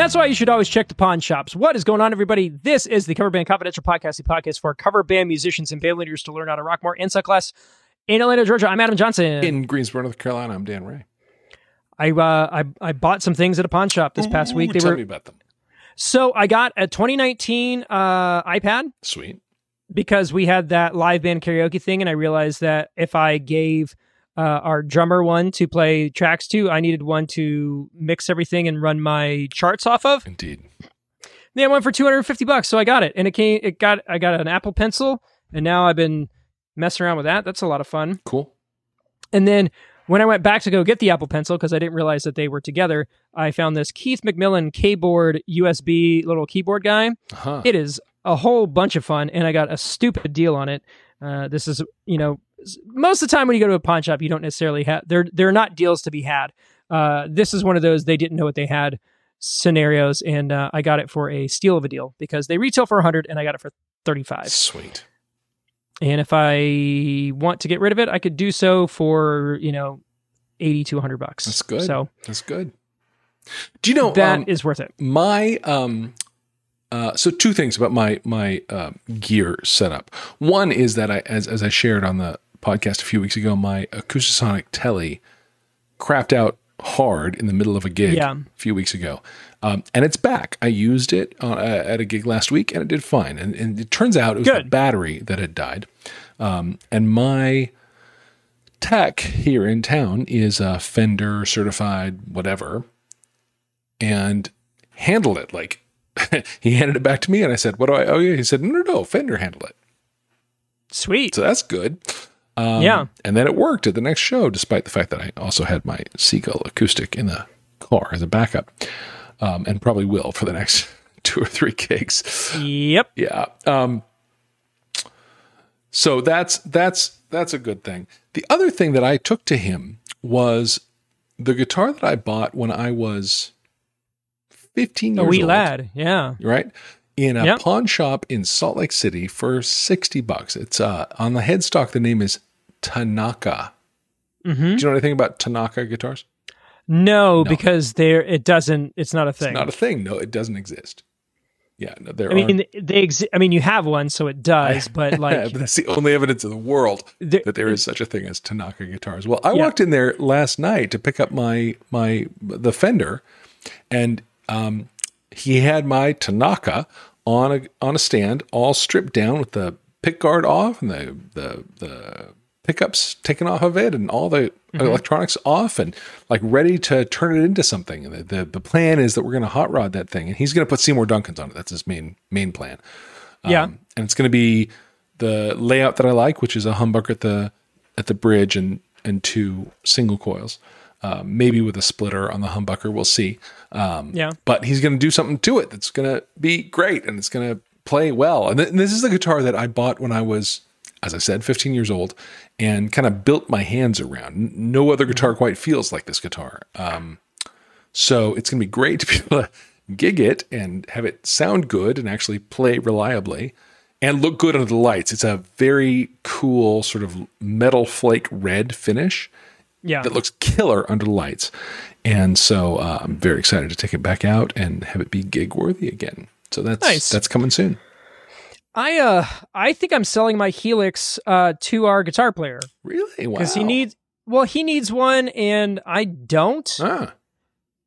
that's why you should always check the pawn shops. What is going on, everybody? This is the Cover Band Confidential Podcast, the podcast for cover band musicians and band leaders to learn how to rock more and suck less. In Atlanta, Georgia, I'm Adam Johnson. In Greensboro, North Carolina, I'm Dan Ray. I, uh, I I bought some things at a pawn shop this past Ooh, week. They tell were me about them. so I got a 2019 uh, iPad Sweet. because we had that live band karaoke thing, and I realized that if I gave uh, our drummer one to play tracks to, I needed one to mix everything and run my charts off of. Indeed. They had one for 250 bucks, so I got it, and it came. It got I got an Apple Pencil, and now I've been messing around with that. That's a lot of fun. Cool. And then when I went back to go get the Apple Pencil because I didn't realize that they were together, I found this Keith McMillen keyboard USB little keyboard guy. Huh. It is a whole bunch of fun, and I got a stupid deal on it. Uh, this is, you know, most of the time when you go to a pawn shop, you don't necessarily have they're they're not deals to be had. Uh, this is one of those they didn't know what they had scenarios, and uh, I got it for a steal of a deal because they retail for 100 and I got it for 35. Sweet. And if I want to get rid of it, I could do so for you know 80 to 100 bucks. That's good. So That's good. Do you know that is um, worth it. my um uh, so two things about my my uh, gear setup. One is that I, as as I shared on the podcast a few weeks ago, my Acoustasonic Telly crapped out hard in the middle of a gig Yeah. a few weeks ago, um, and it's back. I used it uh, at a gig last week, and it did fine. And, and it turns out it was the battery that had died, um, and my tech here in town is a Fender certified whatever, and handled it like he handed it back to me and I said, What do I owe you? He said, No, no, no, Fender handled it. Sweet. So that's good. Um, Yeah. And then it worked at the next show, despite the fact that I also had my Seagull acoustic in the car as a backup. Um, and probably will for the next two or three gigs. Yep. Yeah. Um, so that's that's that's a good thing. The other thing that I took to him was the guitar that I bought when I was 15 A years wee old lad. Yeah. right? In a Yep. pawn shop in Salt Lake City for 60 bucks. It's uh, on the headstock, the name is Tanaka. hmm Do you know anything about Tanaka guitars? No, because there it doesn't. It's not a thing. It's not a thing. No, it doesn't exist. Yeah, no, there I mean, they. Exi- I mean, you have one, so it does. But like, but that's the only evidence in the world there- that there is such a thing as Tanaka guitars. Well, I Yeah. walked in there last night to pick up my my the Fender, and um, he had my Tanaka on a on a stand, all stripped down with the pick guard off and the the the pickups taken off of it and all the Mm-hmm. electronics off and like ready to turn it into something. The, the the plan is that we're going to hot rod that thing, and he's going to put Seymour Duncans on it. That's his main main plan. yeah, Um, and it's going to be the layout that I like, which is a humbucker at the at the bridge and and two single coils, uh, maybe with a splitter on the humbucker. We'll see. Um, yeah. but he's going to do something to it that's going to be great and it's going to play well. And, th- and this is the guitar that I bought when I was, as I said, 15 years old, and kind of built my hands around. No other guitar quite feels like this guitar. Um, so it's going to be great to be able to gig it and have it sound good and actually play reliably and look good under the lights. It's a very cool sort of metal flake red finish Yeah. that looks killer under the lights. And so uh, I'm very excited to take it back out and have it be gig worthy again. So that's Nice. that's coming soon. I uh, I think I'm selling my Helix uh to our guitar player Really? Wow. because he needs. Well, he needs one, and I don't. Ah,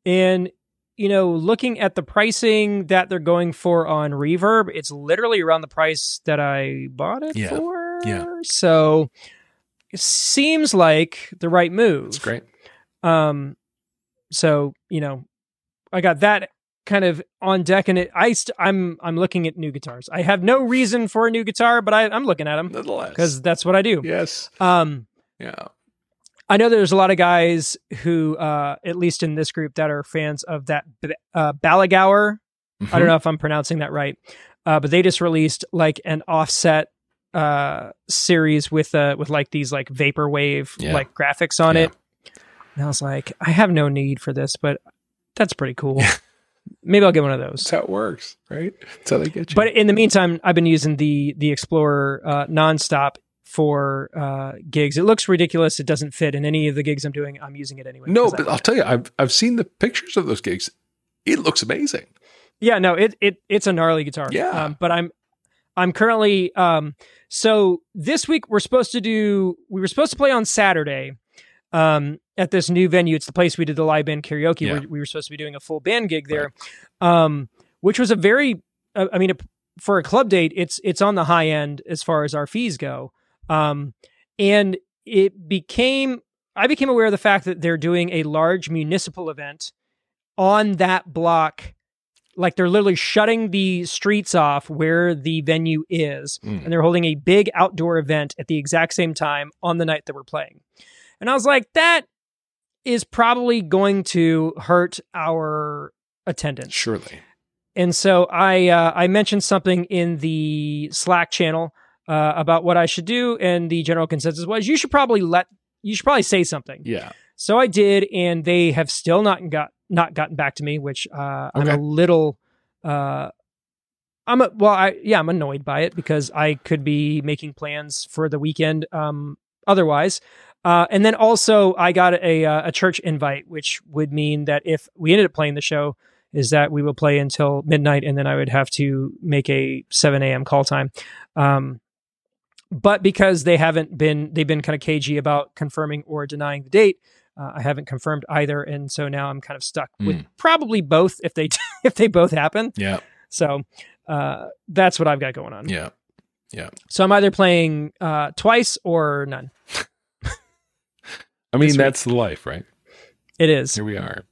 And you know, looking at the pricing that they're going for on Reverb, it's literally around the price that I bought it Yeah. for. Yeah. So it seems like the right move. that's great. Um, so you know, I got that kind of on deck, and it, I st- I'm I'm looking at new guitars. I have no reason for a new guitar, but I, I'm looking at them Nonetheless. because that's what I do. yes. Um, Yeah. I know there's a lot of guys who, uh, at least in this group, that are fans of that uh, Balaguer. I Mm-hmm. don't know if I'm pronouncing that right, uh, but they just released like an offset uh, series with uh, with like these like vaporwave Yeah. like graphics on Yeah. it. And I was like, I have no need for this, but that's pretty cool. Maybe I'll get one of those. That's how it works, right? That's how they get you. But in the meantime, I've been using the the Explorer uh, nonstop for uh, gigs. It looks ridiculous. It doesn't fit in any of the gigs I'm doing. I'm using it anyway. No, but I'll it. tell you, I've I've seen the pictures of those gigs. it looks amazing. Yeah, no, it it it's a gnarly guitar. Yeah. Um, but I'm I'm currently um so this week we're supposed to do we were supposed to play on Saturday um at this new venue. It's the place we did the live band karaoke Yeah. where we were supposed to be doing a full band gig there. Um which was a very uh, I mean a, for a club date it's it's on the high end as far as our fees go. Um and it became I became aware of the fact that they're doing a large municipal event on that block like they're literally shutting the streets off where the venue is Mm. and they're holding a big outdoor event at the exact same time on the night that we're playing and i was like that is probably going to hurt our attendance Surely. and so i uh, i mentioned something in the slack channel uh, about what i should do and the general consensus was you should probably let you should probably say something Yeah. so I did, and they have still not got not gotten back to me, which uh, I'm a little. Uh, I'm a, well, I yeah, I'm annoyed by it because I could be making plans for the weekend. Um, otherwise, uh, and then also I got a uh, a church invite, which would mean that if we ended up playing the show, is that we will play until midnight, and then I would have to make a 7 a.m. call time. Um, but because they haven't been, they've been kind of cagey about confirming or denying the date. Uh, I haven't confirmed either, and so now I'm kind of stuck with Mm. probably both if they if they both happen. Yeah. So uh, that's what I've got going on. Yeah. Yeah. So I'm either playing uh, twice or none. I mean, that's the life, right? It is Here we are.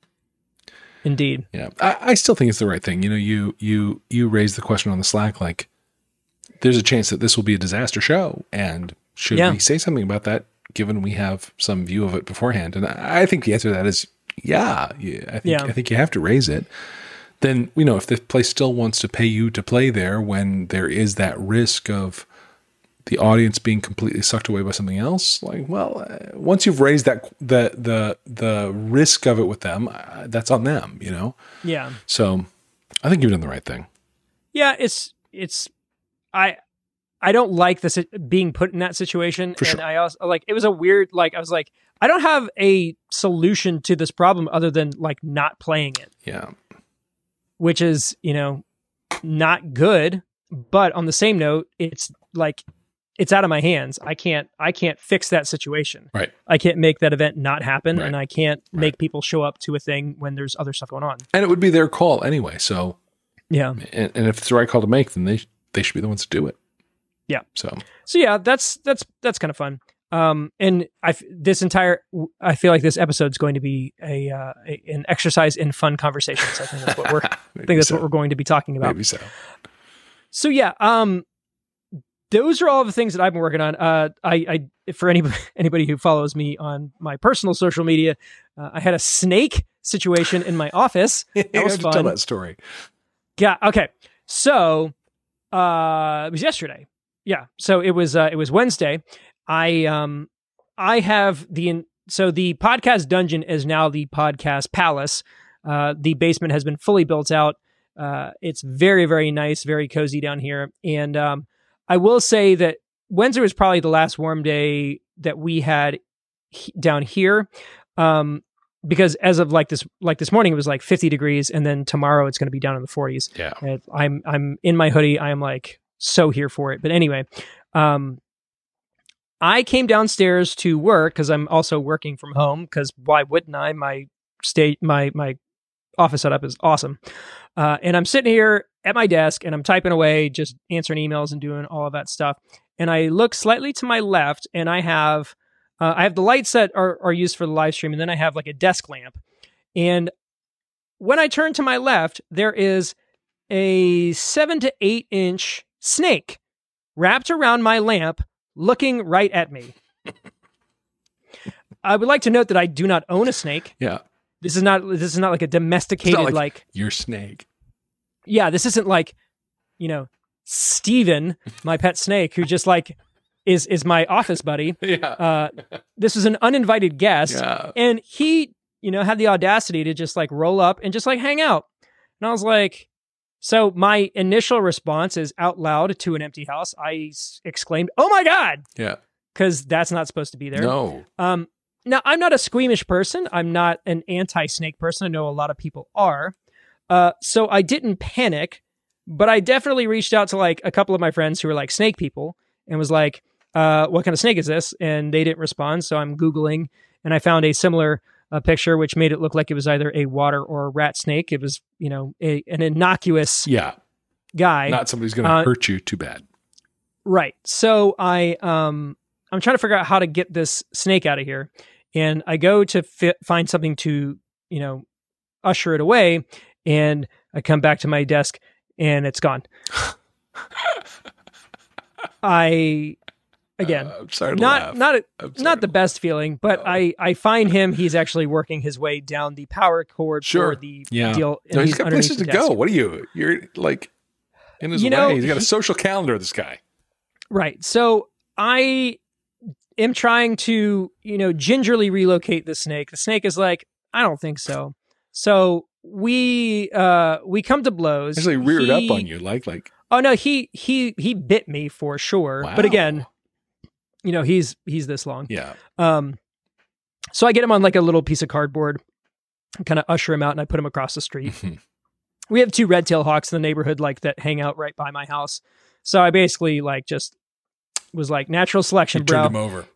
indeed. Yeah, I, I still think it's the right thing. You know, you you you raised the question on the Slack, like, there's a chance that this will be a disaster show, and should Yeah. we say something about that, given we have some view of it beforehand? And I, I think the answer to that is yeah. yeah I think Yeah. I think you have to raise it. Then you know, if the place still wants to pay you to play there, when there is that risk of the audience being completely sucked away by something else like well uh, once you've raised that the the the risk of it with them uh, that's on them you know Yeah. so I think you've done the right thing. Yeah, it's it's I I don't like this being put in that situation, For and sure. I also like it was a weird like I was like I don't have a solution to this problem other than like not playing it, Yeah. which is you know not good. But on the same note, it's like it's out of my hands. I can't I can't fix that situation. Right. I can't make that event not happen, Right. and I can't make people show up to a thing when there's other stuff going on. And it would be their call anyway. So, Yeah. and, and if it's the right call to make, then they they should be the ones to do it. Yeah. So so yeah that's that's that's kind of fun um and i this entire i feel like this episode's going to be a, uh, a an exercise in fun conversations i think that's what we're i think that's so. what we're going to be talking about maybe so. so yeah um those are all the things that i've been working on uh i i for anybody anybody who follows me on my personal social media uh, i had a snake situation in my office you was have to tell that story. Yeah. Okay. So uh it was yesterday. Yeah. So it was uh it was Wednesday. I um I have the in- so the podcast dungeon is now the podcast palace. Uh the basement has been fully built out. Uh it's very very nice, very cozy down here and um I will say that Wednesday was probably the last warm day that we had he- down here. Um because as of like this like this morning it was like 50 degrees and then tomorrow it's going to be down in the 40s Yeah. and i'm i'm in my hoodie i am like so here for it but anyway um i came downstairs to work because i'm also working from home because why wouldn't i my state my my office setup is awesome uh, and i'm sitting here at my desk and i'm typing away just answering emails and doing all of that stuff and i look slightly to my left and i have uh, I have the lights that are, are used for the live stream, and then I have like a desk lamp. And when I turn to my left, there is a seven to eight inch snake wrapped around my lamp, looking right at me. I would like to note that I do not own a snake. Yeah. This is not this is not like a domesticated like- like Your snake. Yeah, this isn't like, you know, Steven, my pet snake, who just like is is my office buddy. Yeah. Uh, this was an uninvited guest, Yeah. and he, you know, had the audacity to just like roll up and just like hang out. And I was like, so my initial response is out loud to an empty house. I s- exclaimed, "Oh my god!" Yeah. Because that's not supposed to be there. No. Um, now I'm not a squeamish person. I'm not an anti-snake person. I know a lot of people are. Uh, so I didn't panic, but I definitely reached out to like a couple of my friends who were like snake people and was like, uh, what kind of snake is this? And they didn't respond. So I'm Googling and I found a similar uh, picture, which made it look like it was either a water or a rat snake. It was, you know, a, an innocuous Yeah. guy. Not somebody's going to Uh, hurt you too bad. Right. So I um I'm trying to figure out how to get this snake out of here, and I go to fi- find something to you know usher it away, and I come back to my desk and it's gone. I again Uh, sorry not not a, I'm sorry not the best feeling, but No. I I find him. He's actually working his way down the power cord Sure. for the Yeah. deal. and No, he's got places to desk. go. What are you? You're like in his You way. know, he's got a he- social calendar. This guy. Right. So I am trying to, you know, gingerly relocate the snake. The snake is like, I don't think so. So we uh we come to blows. Actually reared He- up on you, like like. Oh no, he he he bit me for sure. Wow. But again, you know, he's he's this long. yeah, Um so I get him on like a little piece of cardboard, kind of usher him out and I put him across the street. we have two red tail hawks in the neighborhood like that hang out right by my house. So I basically like just was like natural you selection, bro. turned him over.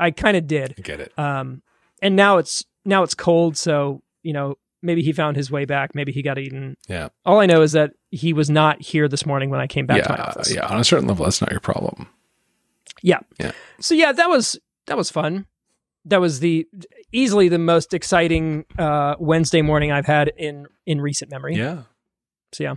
I kind of did. I get it. Um, and now it's now it's cold, so you know maybe he found his way back. Maybe he got eaten. Yeah. All I know is that he was not here this morning when I came back to my yeah, office. yeah. On a certain level, that's not your problem. Yeah. Yeah. So yeah, that was that was fun. That was the easily the most exciting uh, Wednesday morning I've had in in recent memory. Yeah. So yeah,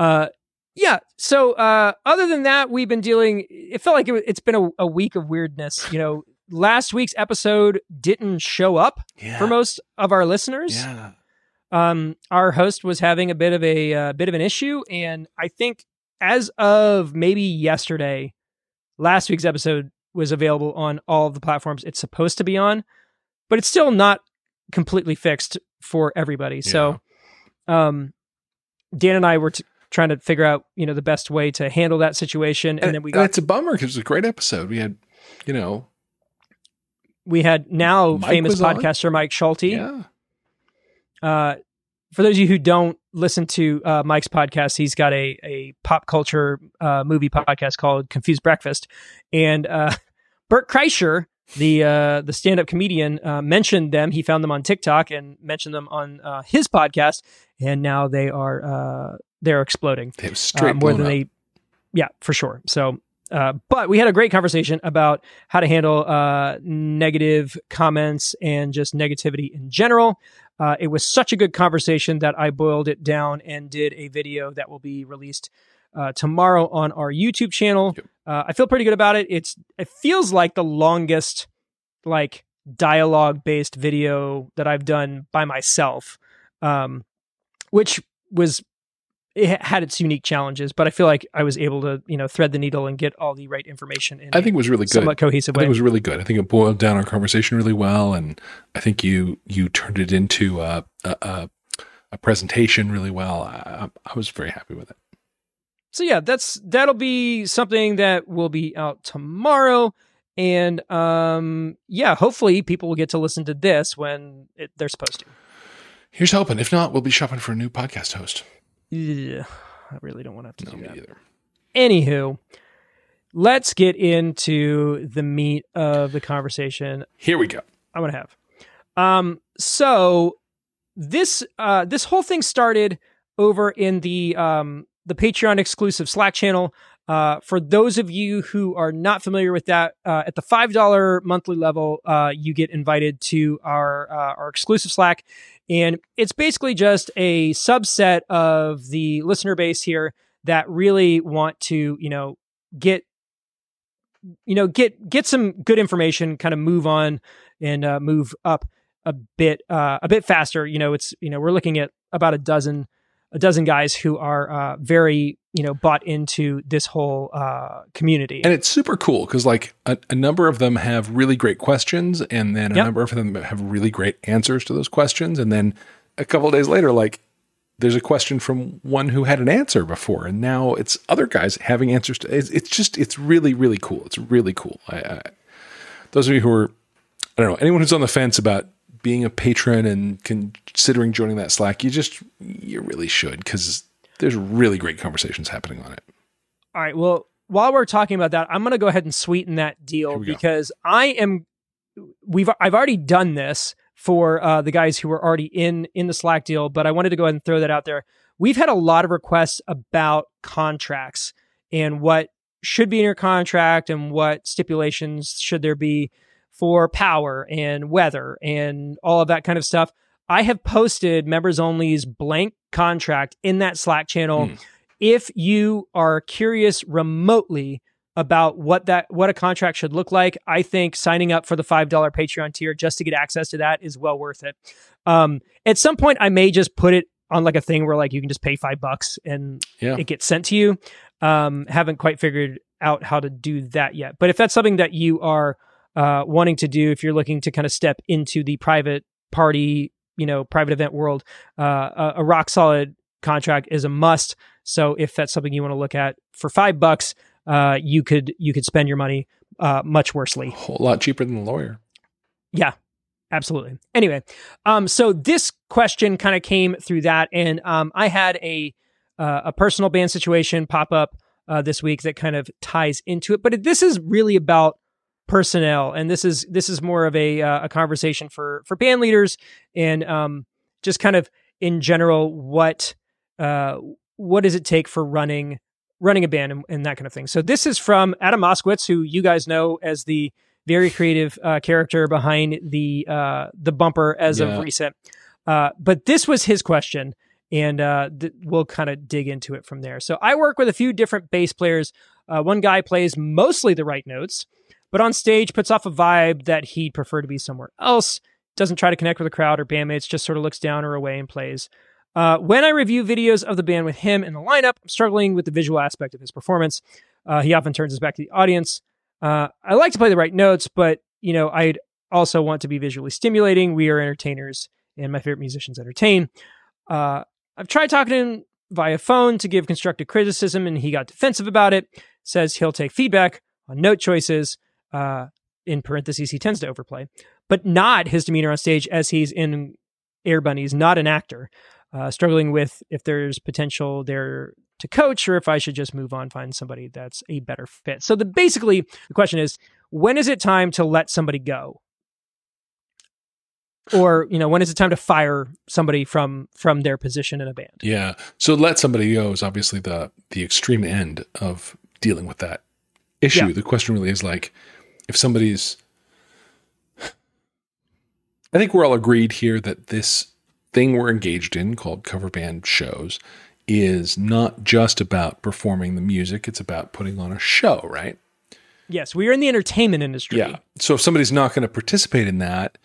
uh, yeah. So uh, other than that, we've been dealing. It felt like it, it's been a, a week of weirdness. You know, last week's episode didn't show up Yeah. for most of our listeners. Yeah. Um, our host was having a bit of a uh, bit of an issue, and I think as of maybe yesterday, last week's episode was available on all of the platforms it's supposed to be on, but it's still not completely fixed for everybody. So, um, Dan and I were t- trying to figure out, you know, the best way to handle that situation, and, then we got it's a bummer because it was a great episode. We had, you know, we had now Mike famous was on? podcaster Mike Schulte. yeah, Uh, for those of you who don't listen to uh, Mike's podcast, he's got a a pop culture uh, movie podcast called Confused Breakfast, and uh, Bert Kreischer, the uh, the stand up comedian, uh, mentioned them. He found them on TikTok and mentioned them on uh, his podcast, and now they are uh, they're exploding they straight more than up. they yeah for sure so uh, but we had a great conversation about how to handle uh, negative comments and just negativity in general. Uh, it was such a good conversation that i boiled it down and did a video that will be released uh, tomorrow on our youtube channel. Yep. uh, i feel pretty good about it. It's it feels like the longest like dialogue based video that i've done by myself um, which was it had its unique challenges, but I feel like I was able to, you know, thread the needle and get all the right information in I think it was really good. somewhat cohesive I think way. it was really good. I think it boiled down our conversation really well, and I think you you turned it into a a, a, a presentation really well. I, I was very happy with it. so yeah, that's that'll be something that will be out tomorrow, and um, yeah, hopefully people will get to listen to this when it, they're supposed to. Here's hoping. If not, we'll be shopping for a new podcast host. Yeah, I really don't want to have to No, do me that. either. Anywho, let's get into the meat of the conversation Here we go. I'm gonna have. Um, so this uh this whole thing started over in the um the Patreon exclusive Slack channel. Uh, for those of you who are not familiar with that, uh, at the five dollar monthly level, uh, you get invited to our uh, our exclusive Slack, and it's basically just a subset of the listener base here that really want to, you know, get you know get get some good information, kind of move on and uh, move up a bit uh, a bit faster. You know, it's you know we're looking at about a dozen a dozen guys who are uh, very you know bought into this whole uh, community. And it's super cool because, like, a, a number of them have really great questions, and then a Yep. number of them have really great answers to those questions. And then a couple of days later, like, there's a question from one who had an answer before, and now it's other guys having answers to. It's, it's just, it's really, really cool. It's really cool. I, I, those of you who are, I don't know, anyone who's on the fence about being a patron and considering joining that Slack, you just you really should because there's really great conversations happening on it. All right. Well, while we're talking about that, I'm going to go ahead and sweeten that deal because go. I am. We've I've already done this for uh, the guys who were already in in the Slack deal, but I wanted to go ahead and throw that out there. We've had a lot of requests about contracts and what should be in your contract and what stipulations should there be for power and weather and all of that kind of stuff. I have posted members only's blank contract in that Slack channel. Mm. If you are curious remotely about what that what a contract should look like, I think signing up for the five dollar Patreon tier just to get access to that is well worth it. Um, at some point, I may just put it on like a thing where like you can just pay five bucks and yeah. it gets sent to you. Um, haven't quite figured out how to do that yet. But if that's something that you are uh, wanting to do, if you're looking to kind of step into the private party, you know, private event world, uh, a, a rock solid contract is a must. So if that's something you want to look at for five bucks, uh, you could you could spend your money uh, much worsely. A whole lot cheaper than the lawyer. Yeah, absolutely. Anyway, um, so this question kind of came through that, and um, I had a uh, a personal band situation pop up uh, this week that kind of ties into it. But this is really about personnel, and this is this is more of a uh, a conversation for for band leaders and um, just kind of in general what uh, what does it take for running running a band and, and, that kind of thing. So this is from Adam Moskowitz, who you guys know as the very creative uh, character behind the uh, the bumper as yeah. of recent. Uh, but this was his question, and uh, th- we'll kind of dig into it from there. So I work with a few different bass players. Uh, one guy plays mostly the right notes, but on stage puts off a vibe that he'd prefer to be somewhere else. Doesn't try to connect with the crowd or bandmates, just sort of looks down or away and plays. Uh, when I review videos of the band with him in the lineup, I'm struggling with the visual aspect of his performance. Uh, he often turns his back to the audience. Uh, I like to play the right notes, but you know, I'd also want to be visually stimulating. We are entertainers, and my favorite musicians entertain. Uh, I've tried talking to him via phone to give constructive criticism, and he got defensive about it. Says he'll take feedback on note choices. Uh, in parentheses, he tends to overplay, but not his demeanor on stage as he's in Air Bunnies, not an actor. Uh, struggling with if there's potential there to coach or if I should just move on, find somebody that's a better fit. So the basically the question is, when is it time to let somebody go? or you know when is it time to fire somebody from from their position in a band yeah so let somebody go is obviously the the extreme end of dealing with that issue yeah. the question really is like if somebody's i think we're all agreed here that this thing we're engaged in called cover band shows is not just about performing the music it's about putting on a show right yes we are in the entertainment industry yeah so if somebody's not going to participate in that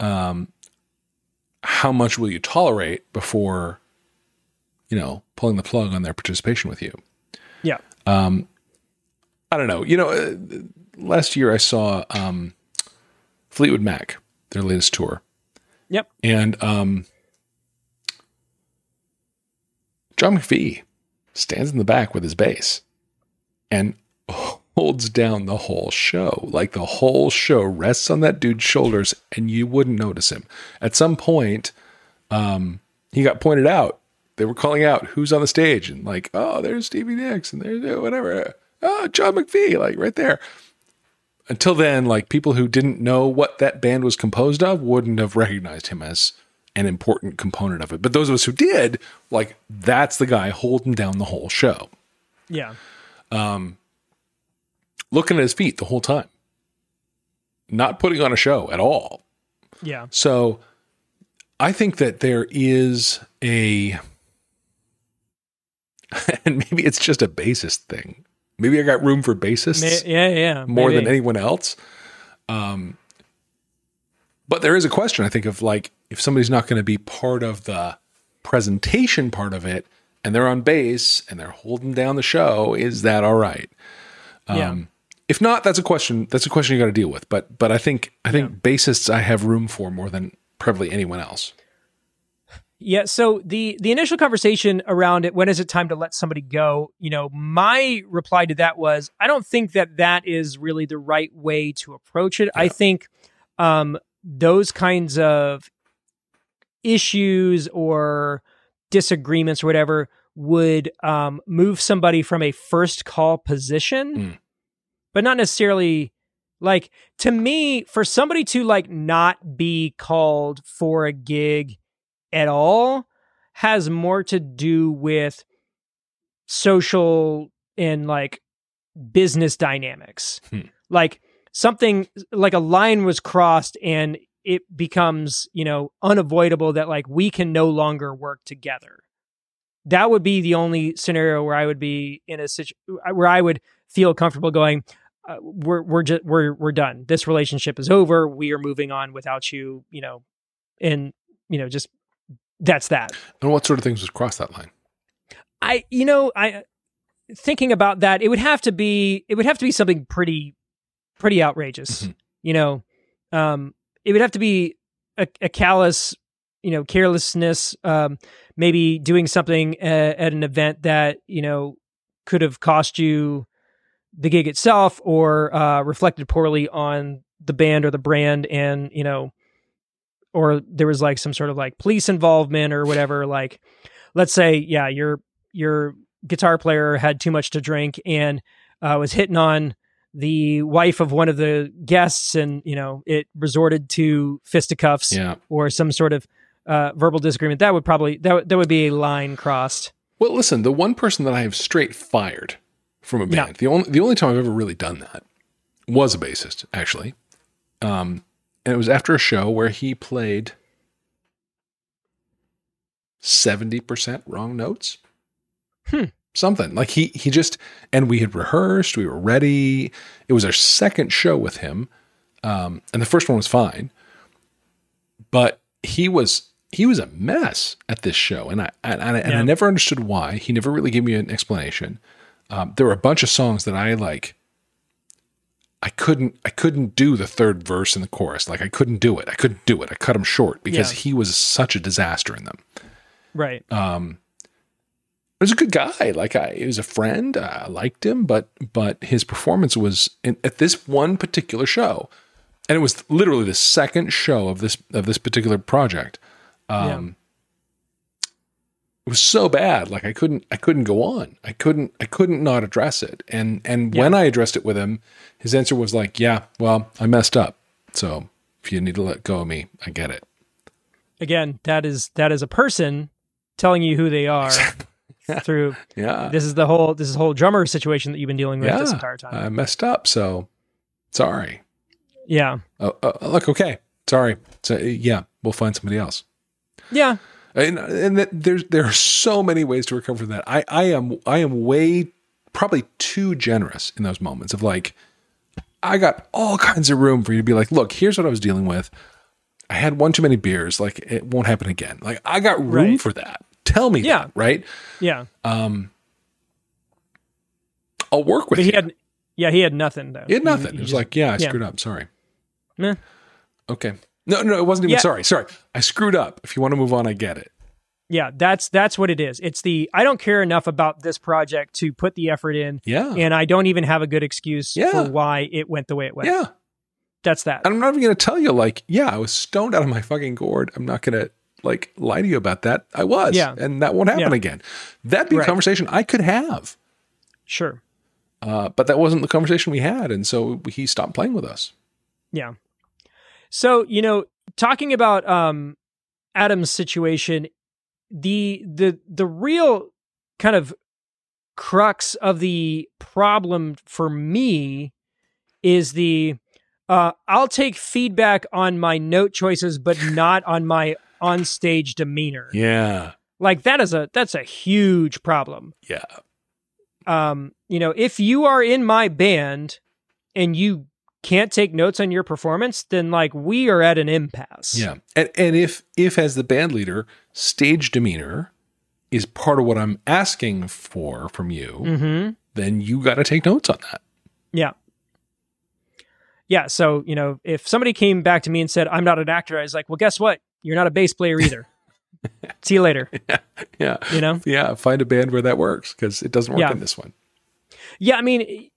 um, how much will you tolerate before, you know, pulling the plug on their participation with you? Yeah. Um, I don't know. You know, uh, last year I saw um, Fleetwood Mac, their latest tour. Yep. And um, John McVie stands in the back with his bass. And holds down the whole show. Like the whole show rests on that dude's shoulders and you wouldn't notice him. At some point, um, he got pointed out. They were calling out who's on the stage and like, oh, there's Stevie Nicks and there's whatever. Oh, John McVie, like right there. Until then, like people who didn't know what that band was composed of wouldn't have recognized him as an important component of it. But those of us who did, like, that's the guy holding down the whole show. Yeah. Um, looking at his feet the whole time, not putting on a show at all. Yeah. So I think that there is a, and maybe it's just a bassist thing. Maybe I got room for bassists. yeah, yeah. More maybe. than anyone else. Um, but there is a question, I think, of like if somebody's not going to be part of the presentation part of it and they're on bass and they're holding down the show, is that all right? Um, yeah if not, that's a question. That's a question you got to deal with. But but I think I think yeah. bassists I have room for more than probably anyone else. Yeah. So the the initial conversation around it, when is it time to let somebody go? You know, my reply to that was, I don't think that that is really the right way to approach it. Yeah. I think um, those kinds of issues or disagreements or whatever would um, move somebody from a first call position, Mm. but not necessarily like to me for somebody to like not be called for a gig at all has more to do with social and like business dynamics. Hmm. Like something like a line was crossed and it becomes, you know, unavoidable that like we can no longer work together. That would be the only scenario where I would be in a situation where I would feel comfortable going, uh, we're we're just we're we're done. This relationship is over. We are moving on without you, you know, and you know, just that's that. And what sort of things would cross that line? I you know I thinking about that it would have to be it would have to be something pretty pretty outrageous Mhm. you know um it would have to be a, a callous you know carelessness um maybe doing something at, at an event that you know could have cost you the gig itself or uh reflected poorly on the band or the brand and you know or there was like some sort of like police involvement or whatever like let's say yeah your your guitar player had too much to drink and uh, was hitting on the wife of one of the guests and you know it resorted to fisticuffs Yeah. or some sort of uh, verbal disagreement that would probably that, would- that would be a line crossed Well, listen, the one person that I have straight fired from a band, Yeah. the only the only time I've ever really done that was a bassist, actually. Um, and it was after a show where he played seventy percent wrong notes. Hmm. Something like he he just and we had rehearsed, we were ready. It was our second show with him, um, and the first one was fine, but he was he was a mess at this show, and I and, I, and I never understood why. He never really gave me an explanation. Um, there were a bunch of songs that I like. I couldn't I couldn't do the third verse in the chorus. Like I couldn't do it. I couldn't do it. I cut him short because Yeah. he was such a disaster in them. right Um, he was a good guy. Like I, he was a friend. I liked him, but but his performance was in, at this one particular show, and it was literally the second show of this of this particular project. Um, It was so bad. Like I couldn't I couldn't go on. I couldn't I couldn't not address it. And and when I addressed it with him, his answer was like, "Yeah, well, I messed up. So if you need to let go of me, I get it." again that is that is a person telling you who they are through Yeah. this is the whole this is the whole drummer situation that you've been dealing with yeah. this entire time I messed up. So sorry. yeah Oh, uh, look, okay, sorry. So yeah, we'll find somebody else. yeah And and that there's there are so many ways to recover from that. I I am I am way probably too generous in those moments of like I got all kinds of room for you to be like, look, here's what I was dealing with. I had one too many beers. Like it won't happen again. Like I got room Right. for that. Tell me Yeah. that, right? yeah Um, I'll work with but he you. had yeah he had nothing though He had nothing. he it was just- like, yeah, I yeah. screwed up. Sorry. Meh. Okay. No, no, it wasn't even Yeah. sorry. Sorry. I screwed up. If you want to move on, I get it. Yeah, that's that's what it is. It's the I don't care enough about this project to put the effort in, Yeah. and I don't even have a good excuse Yeah. for why it went the way it went. Yeah. That's that. And I'm not even going to tell you, like, yeah, I was stoned out of my fucking gourd. I'm not going to, like, lie to you about that. I was. Yeah. And that won't happen Yeah. again. That'd be a conversation I could have. Sure. Uh, but that wasn't the conversation we had. And so he stopped playing with us. Yeah. So, you know, talking about um Adam's situation, the the the real kind of crux of the problem for me is the uh I'll take feedback on my note choices but not on my on-stage demeanor. Yeah. Like that is a that's a huge problem. Yeah. um, you know, if you are in my band and you can't take notes on your performance, then like we are at an impasse. Yeah. And, and if, if as the band leader, stage demeanor is part of what I'm asking for from you, Mm-hmm. then you got to take notes on that. Yeah. Yeah. So, you know, if somebody came back to me and said, I'm not an actor, I was like, well, guess what? You're not a bass player either. See you later. Yeah. You know? Yeah. Find a band where that works because it doesn't work Yeah. in this one. Yeah, I mean,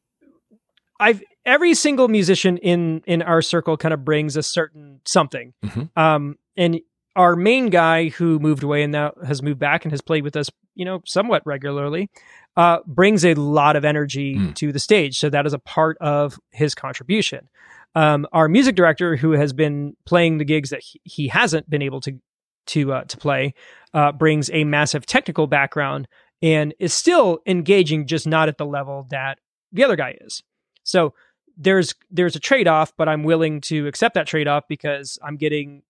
I've every single musician in in our circle kind of brings a certain something. Mhm. Um, and our main guy who moved away and now has moved back and has played with us, you know, somewhat regularly, uh, brings a lot of energy Mm. to the stage. So that is a part of his contribution. Um, our music director, who has been playing the gigs that he, he hasn't been able to to uh, to play, uh, brings a massive technical background and is still engaging, just not at the level that the other guy is. So there's there's a trade off, but I'm willing to accept that trade off because I'm getting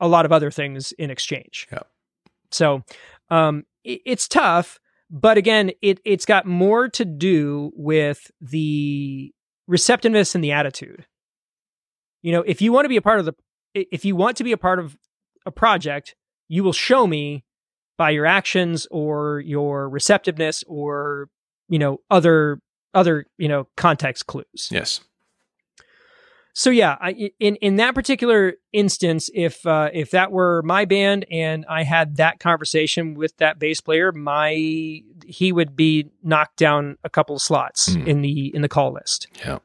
a lot of other things in exchange. Yeah. So um, it, it's tough, but again, it it's got more to do with the receptiveness and the attitude. You know, if you want to be a part of the, if you want to be a part of a project, you will show me by your actions or your receptiveness or you know other other you know context clues. Yes. So yeah, I, in in that particular instance, if uh, if that were my band and I had that conversation with that bass player, my he would be knocked down a couple of slots Mm. in the in the call list. Yeah.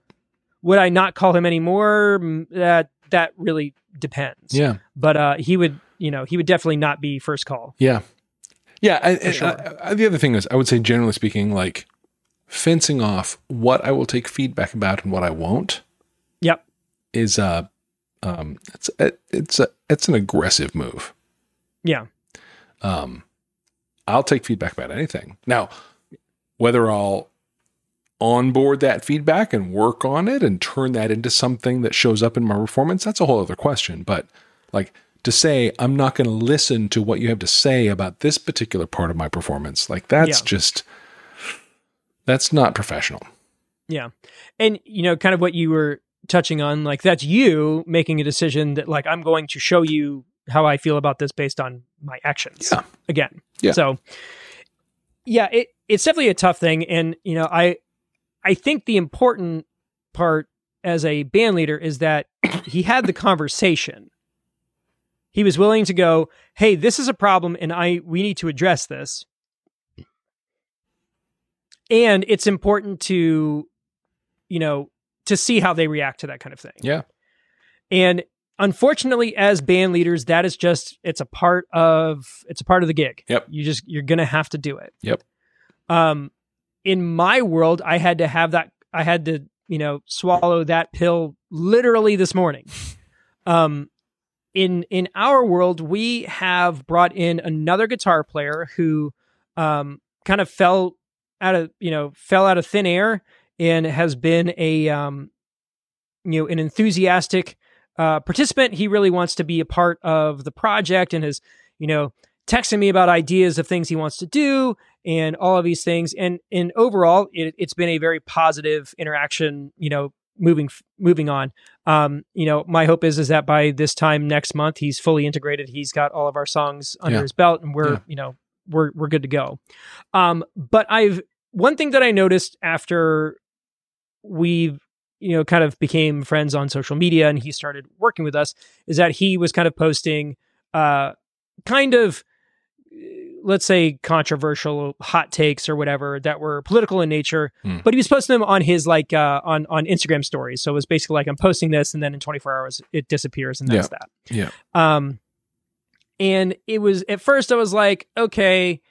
Would I not call him anymore? Mm, That that really depends. Yeah. But uh, he would, you know, he would definitely not be first call. Yeah. Yeah. I, sure. I- I- the other thing is, I would say, generally speaking, like fencing off what I will take feedback about and what I won't Yep. is uh um it's it, it's a it's an aggressive move. Yeah. Um I'll take feedback about anything. Now, whether I'll onboard that feedback and work on it and turn that into something that shows up in my performance, that's a whole other question. But like to say I'm not going to listen to what you have to say about this particular part of my performance, like that's Yeah. just that's not professional. Yeah. And you know, kind of what you were touching on, like that's you making a decision that like I'm going to show you how I feel about this based on my actions. Yeah. Again. Yeah. So yeah, it it's definitely a tough thing. And you know, I I think the important part as a band leader is that he had the conversation. He was willing to go, "Hey, this is a problem and I we need to address this." And it's important to you know, to see how they react to that kind of thing. Yeah. And unfortunately, as band leaders, that is just it's a part of it's a part of the gig. Yep. You just you're gonna have to do it. Yep. Um, in my world, I had to have that. I had to you know swallow that pill literally this morning. Um, in in our world, we have brought in another guitar player who um kind of fell out of you know fell out of thin air and has been a um you know an enthusiastic uh, participant. He really wants to be a part of the project and has you know texting me about ideas of things he wants to do and all of these things. And and overall, it, it's been a very positive interaction. You know, moving moving on. Um, you know, my hope is is that by this time next month, he's fully integrated. He's got all of our songs under Yeah. his belt, and we're Yeah. you know we're we're good to go. Um, but I've one thing that I noticed after we've you know kind of became friends on social media and he started working with us is that he was kind of posting uh kind of uh, let's say controversial hot takes or whatever that were political in nature Hmm. but he was posting them on his like uh on on Instagram stories so it was basically like I'm posting this and then in 24 hours it disappears and that's that Yeah. um and it was at first I was like okay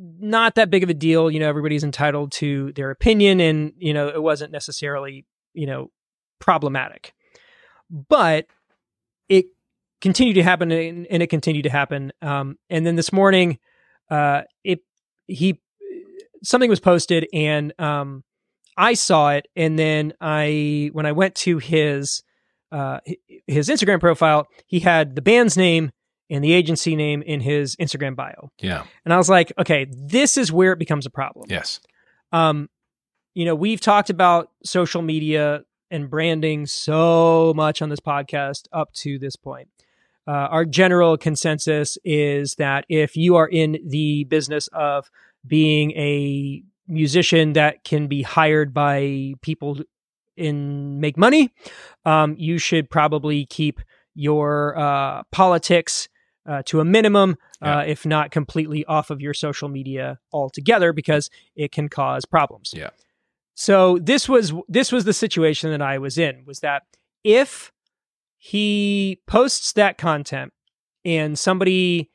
not that big of a deal. You know, everybody's entitled to their opinion, and you know, it wasn't necessarily you know problematic. But it continued to happen, and, and it continued to happen. Um, and then this morning, uh, it he something was posted, and um, I saw it, and then I when I went to his uh, his Instagram profile, he had the band's name and the agency name in his Instagram bio. Yeah. And I was like, okay, this is where it becomes a problem. Yes. Um, you know, we've talked about social media and branding so much on this podcast up to this point. Uh, our general consensus is that if you are in the business of being a musician that can be hired by people and make money, um, you should probably keep your uh, politics uh, to a minimum, Yeah. uh, if not completely off of your social media altogether, because it can cause problems. Yeah. So this was this was the situation that I was in was that if he posts that content and somebody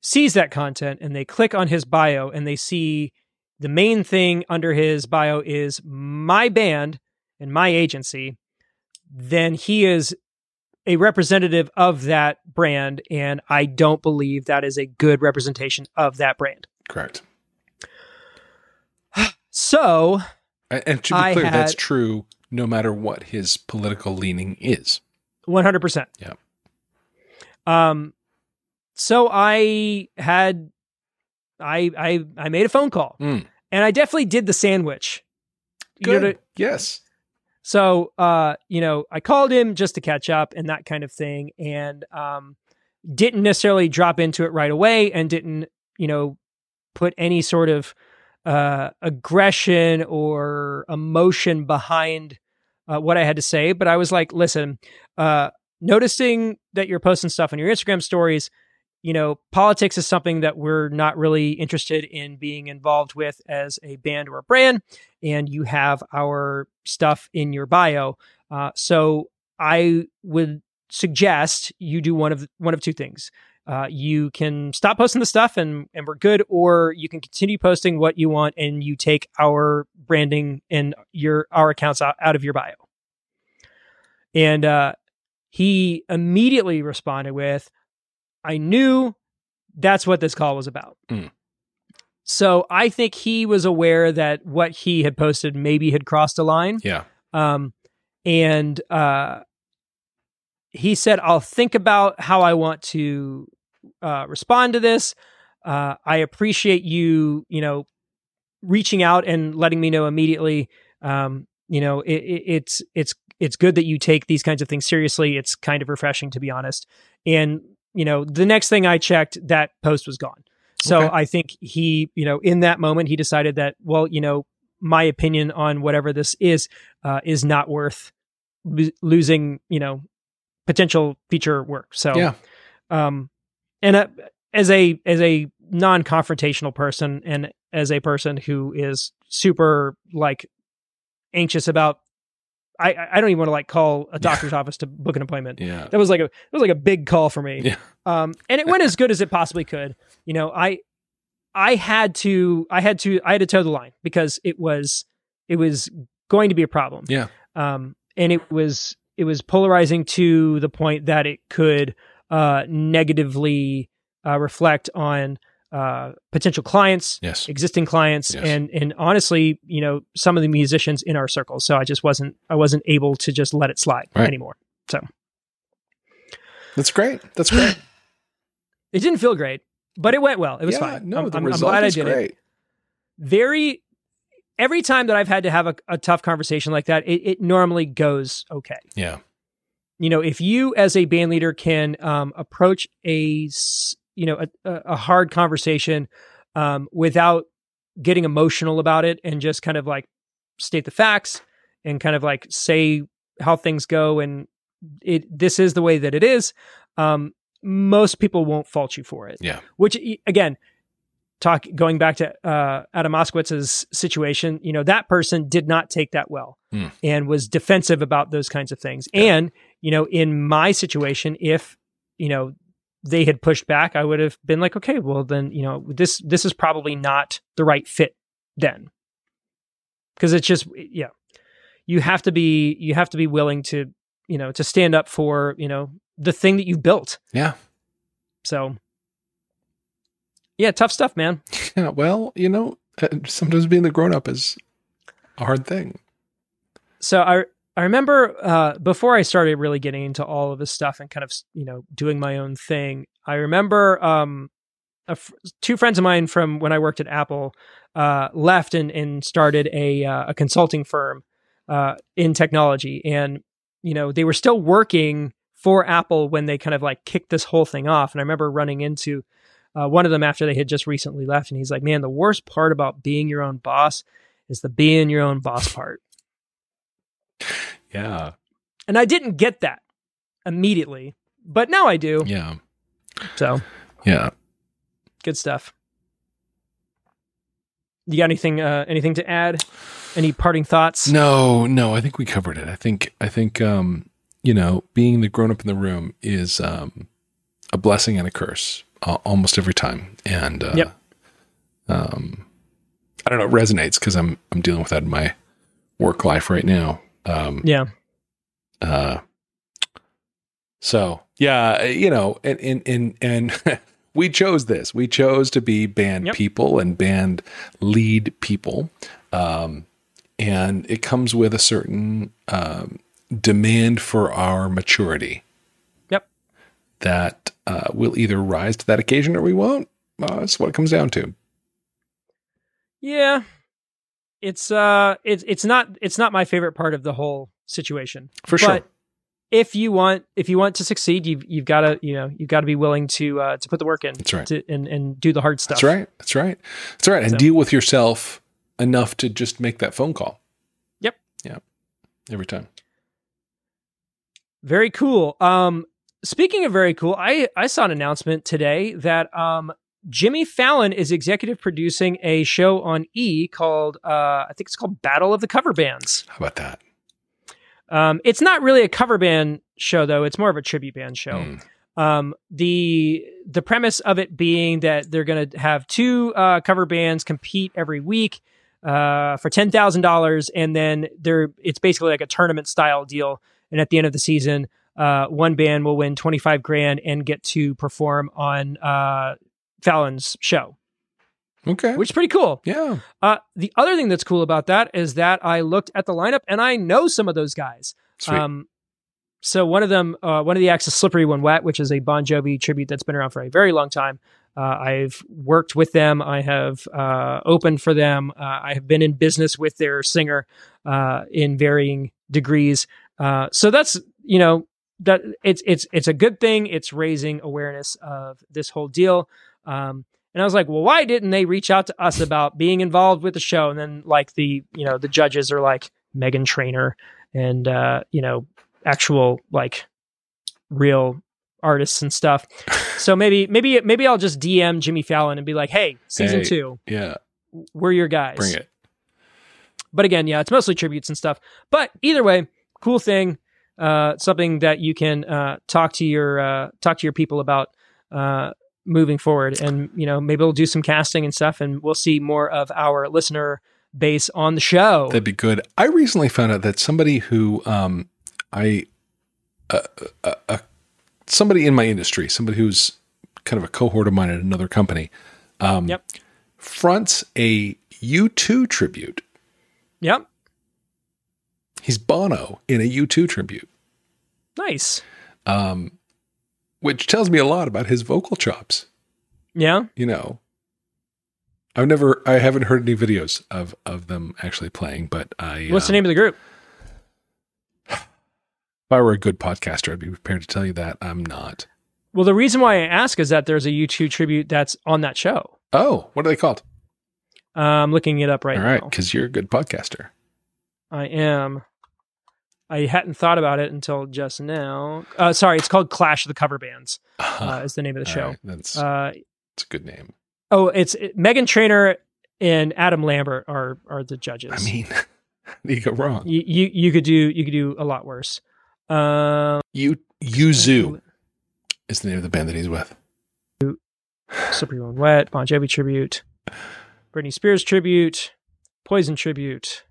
sees that content and they click on his bio and they see the main thing under his bio is my band and my agency, then he is a representative of that brand. And I don't believe that is a good representation of that brand. Correct. So, And, to be I clear, that's true no matter what his political leaning is. 100%. Yeah. Um, so I had, I, I, I made a phone call Mm. and I definitely did the sandwich. You know, Good. yes. So, uh, you know, I called him just to catch up and that kind of thing, and um, didn't necessarily drop into it right away, and didn't, you know, put any sort of uh, aggression or emotion behind uh, what I had to say. But I was like, listen, uh, noticing that you're posting stuff on your Instagram stories. You know, politics is something that we're not really interested in being involved with as a band or a brand and you have our stuff in your bio. Uh, so I would suggest you do one of one of two things. Uh, you can stop posting the stuff and and we're good, or you can continue posting what you want and you take our branding and your our accounts out, out of your bio. And uh, he immediately responded with, "I knew that's what this call was about." Mm. So I think he was aware that what he had posted maybe had crossed a line. Yeah. Um, and uh, he said, I'll think about how I want to uh, respond to this. Uh, I appreciate you, you know, reaching out and letting me know immediately. Um, you know, it, it, it's it's it's good that you take these kinds of things seriously. It's kind of refreshing, to be honest. And you know, the next thing I checked, that post was gone. So Okay. I think he, you know, in that moment, he decided that, well, you know, my opinion on whatever this is uh, is not worth lo- losing, you know, potential feature work. So, Yeah. um, and uh, as a as a non-confrontational person, and as a person who is super like anxious about, I I don't even want to like call a doctor's office to book an appointment. Yeah. That was like a it was like a big call for me. Yeah. Um, and it went as good as it possibly could. You know, I I had to I had to I had to toe the line because it was it was going to be a problem. Yeah. Um, and it was it was polarizing to the point that it could uh, negatively uh, reflect on uh, potential clients, Yes. existing clients, Yes. and and honestly, you know, some of the musicians in our circle. So I just wasn't I wasn't able to just let it slide Right. anymore. So that's great. That's great. It didn't feel great, but it went well. It was yeah, fine. No, I'm, the I'm- I'm result glad I is did it. great. Very. Every time that I've had to have a, a tough conversation like that, it, it normally goes okay. Yeah. you know if you as a band leader can um, approach a you know a, a hard conversation um, without getting emotional about it and just kind of like state the facts and kind of like say how things go and it this is the way that it is um, most people won't fault you for it Yeah. which again talk going back to uh adam Moskowitz's situation you know that person did not take that well Hmm. and was defensive about those kinds of things and you know in my situation if you know they had pushed back i would have been like okay well then you know this this is probably not the right fit then because it's just yeah you have to be you have to be willing to you know to stand up for you know the thing that you've built Yeah. so yeah tough stuff man Yeah. Well, you know, uh, sometimes being the grown up is a hard thing. so I I remember uh, before I started really getting into all of this stuff and kind of you know doing my own thing. I remember um, two friends of mine from when I worked at Apple uh, left and and started a uh, a consulting firm uh, in technology, and you know they were still working for Apple when they kind of like kicked this whole thing off. And I remember running into uh, one of them after they had just recently left, and he's like, "Man, the worst part about being your own boss is the being your own boss part." Yeah. And I didn't get that immediately, but now I do. Yeah. So Yeah. good stuff. You got anything? Uh, anything to add? Any parting thoughts? No, no, I think we covered it. I think I think um you know, being the grown up in the room is um, a blessing and a curse uh, almost every time. And uh, Yep. um, I don't know, it resonates because I'm I'm dealing with that in my work life right now. Um, Yeah. uh, so yeah, you know, and and and, and we chose this. We chose to be band Yep. people and band lead people, um, and it comes with a certain um, demand for our maturity. Yep. That uh, we'll either rise to that occasion or we won't. Uh, that's what it comes down to. Yeah. It's uh it's it's not it's not my favorite part of the whole situation. For sure. But if you want if you want to succeed, you've you've got to, you know, you've got to be willing to uh to put the work in That's right. to and and do the hard stuff. That's right. That's right. That's right. And So- deal with yourself enough to just make that phone call. Yep. Yeah. Every time. Very cool. Um speaking of very cool, I I saw an announcement today that um Jimmy Fallon is executive producing a show on E called uh I think it's called Battle of the Cover Bands. How about that? Um it's not really a cover band show though, it's more of a tribute band show. Mm. um, the the premise of it being that they're going to have two uh, cover bands compete every week uh, for ten thousand dollars, and then they're it's basically like a tournament style deal. And at the end of the season, uh, one band will win twenty five grand and get to perform on uh, Fallon's show, Okay. which is pretty cool. yeah. Uh, the other thing that's cool about that is that I looked at the lineup and I know some of those guys. Sweet. Um, so one of them, uh, one of the acts is "Slippery When Wet," which is a Bon Jovi tribute that's been around for a very long time. Uh, I've worked with them. I have uh, opened for them. Uh, I have been in business with their singer uh, in varying degrees. Uh, so that's you know that it's it's it's a good thing. It's raising awareness of this whole deal. Um, and I was like, well, why didn't they reach out to us about being involved with the show? And then like the you know the judges are like Meghan Trainor and uh, you know actual like real artists and stuff. So maybe maybe maybe I'll just DM Jimmy Fallon and be like, hey, season Hey. two, yeah. we're your guys. Bring it. But again, yeah, it's mostly tributes and stuff. But either way, cool thing. Uh, something that you can uh, talk to your uh, talk to your people about uh, moving forward, and you know maybe we'll do some casting and stuff, and we'll see more of our listener base on the show. That'd be good. I recently found out that somebody who um, I, uh, uh, uh, somebody in my industry, somebody who's kind of a cohort of mine at another company, um, Yep. fronts a U2 tribute. yep, He's Bono in a U2 tribute, nice. um, which tells me a lot about his vocal chops. Yeah, You know, I've never, I haven't heard any videos of of them actually playing, but I. what's the um, name of the group? If I were a good podcaster, I'd be prepared to tell you that. I'm not. Well, the reason why I ask is that there's a U2 tribute that's on that show. Oh, what are they called? Uh, I'm looking it up right All right, now. because you're a good podcaster. I am. I hadn't thought about it until just now. Uh, sorry, it's called Clash of the Cover Bands. Uh, is the name of the show. right, that's Uh, that's a good name. oh, it's it, Meghan Trainor and Adam Lambert are are the judges. I mean, you go wrong? you, you you could do you could do a lot worse. Um, You Yuzu is the name of the band that he's with. Slippery When Wet, Bon Jovi tribute, Britney Spears tribute, Poison tribute,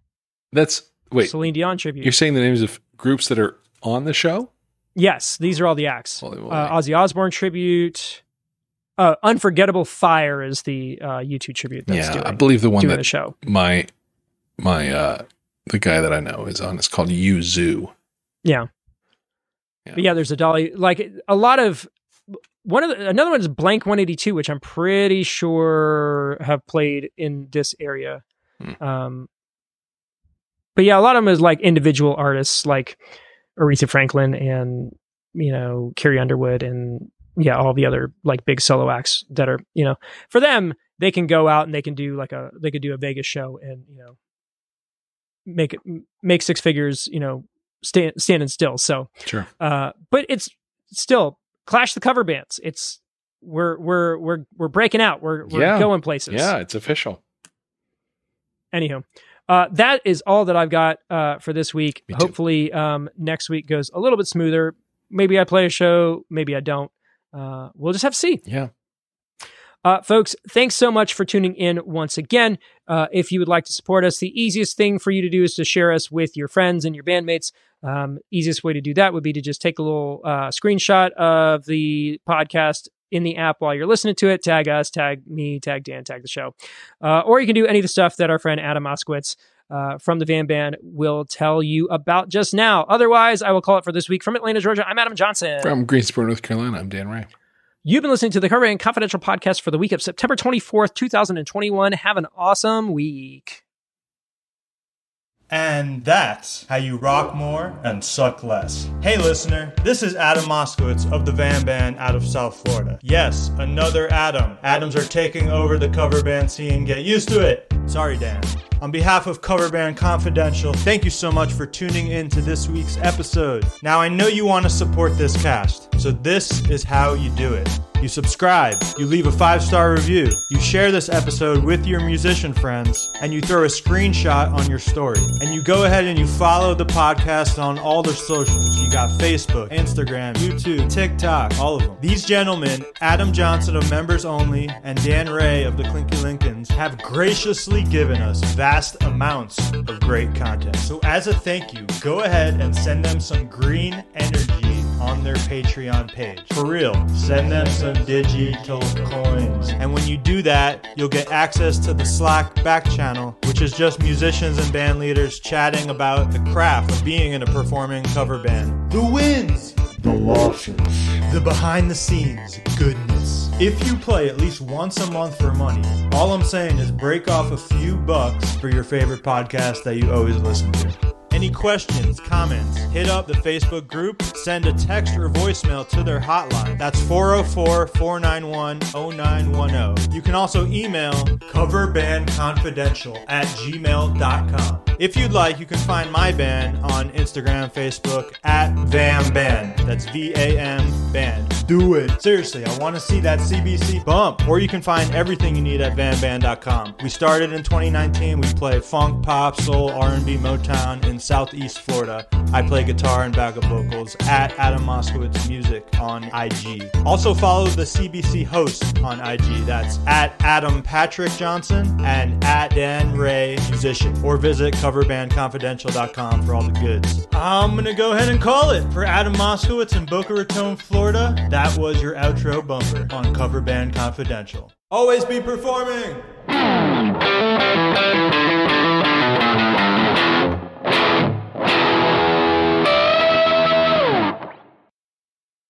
That's wait. Celine Dion tribute. You're saying the names of groups that are on the show? Yes, these are all the acts. Holy moly. Uh, Ozzy Osbourne tribute. Uh, Unforgettable Fire is the uh, U2 tribute that's yeah, doing, I believe the one doing the that show. my my uh the guy that I know is on It's called Yuzu. Yeah. Yeah. But yeah, there's a Dolly. Like a lot of one of the, another one is Blank 182, which I'm pretty sure have played in this area. Hmm. Um, but yeah, a lot of them is like individual artists, like Aretha Franklin and you know Carrie Underwood and yeah, all the other like big solo acts that are you know for them they can go out and they can do like a they could do a Vegas show and you know make it make six figures you know stand, standing still. So Sure. uh, but it's still clash the cover bands. It's we're we're we're we're breaking out. We're we're Yeah. going places. Yeah, it's official. Anywho, Uh, that is all that I've got uh, for this week. Hopefully, um, next week goes a little bit smoother. Maybe I play a show, maybe I don't. Uh, we'll just have to see. Yeah. Uh, folks, thanks so much for tuning in once again. Uh, if you would like to support us, the easiest thing for you to do is to share us with your friends and your bandmates. Um, easiest way to do that would be to just take a little uh, screenshot of the podcast in the app while you're listening to it. Tag us, tag me, tag Dan, tag the show. Uh, or you can do any of the stuff that our friend Adam Moskowitz uh, from the Vam Band will tell you about just now. Otherwise, I will call it for this week. From Atlanta, Georgia, I'm Adam Johnson. From Greensboro, North Carolina, I'm Dan Ray. You've been listening to the Band Confidential podcast for the week of September 24th, 2021. Have an awesome week. And that's how you rock more and suck less. Hey, listener, this is Adam Moskowitz of the Vam Band out of South Florida. Yes, another Adam. Adams are taking over the cover band scene. Get used to it. Sorry, Dan. On behalf of Cover Band Confidential, thank you so much for tuning in to this week's episode. Now, I know you want to support this cast, so this is how you do it. You subscribe, you leave a five star review, you share this episode with your musician friends, and you throw a screenshot on your story. And you go ahead and you follow the podcast on all their socials. You got Facebook, Instagram, YouTube, TikTok, all of them. These gentlemen, Adam Johnson of Members Only and Dan Ray of the Clinky Lincolns, have graciously given us vast amounts of great content. So, as a thank you, go ahead and send them some green energy on their Patreon page. For real, send them some digital coins. And when you do that, you'll get access to the Slack back channel, which is just musicians and band leaders chatting about the craft of being in a performing cover band. The wins! The losses. The behind the scenes goodness. If you play at least once a month for money, all I'm saying is break off a few bucks for your favorite podcast that you always listen to. Any questions, comments, hit up the Facebook group, send a text or voicemail to their hotline. That's 404 491 0910. You can also email coverbandconfidential at gmail.com. If you'd like, you can find my band on Instagram, Facebook at Vam Band. That's V A M Band. Do it. Seriously, I want to see that CBC bump. Or you can find everything you need at vamband.com. We started in 2019. We play funk, pop, soul, R&B, Motown in Southeast Florida. I play guitar and backup vocals at Adam Moskowitz Music on IG. Also follow the CBC host on IG. That's at Adam Patrick Johnson and at Dan Ray Musician. Or visit coverbandconfidential.com for all the goods. I'm gonna go ahead and call it for Adam Moskowitz in Boca Raton, Florida. That was your outro bumper on Cover Band Confidential. Always be performing.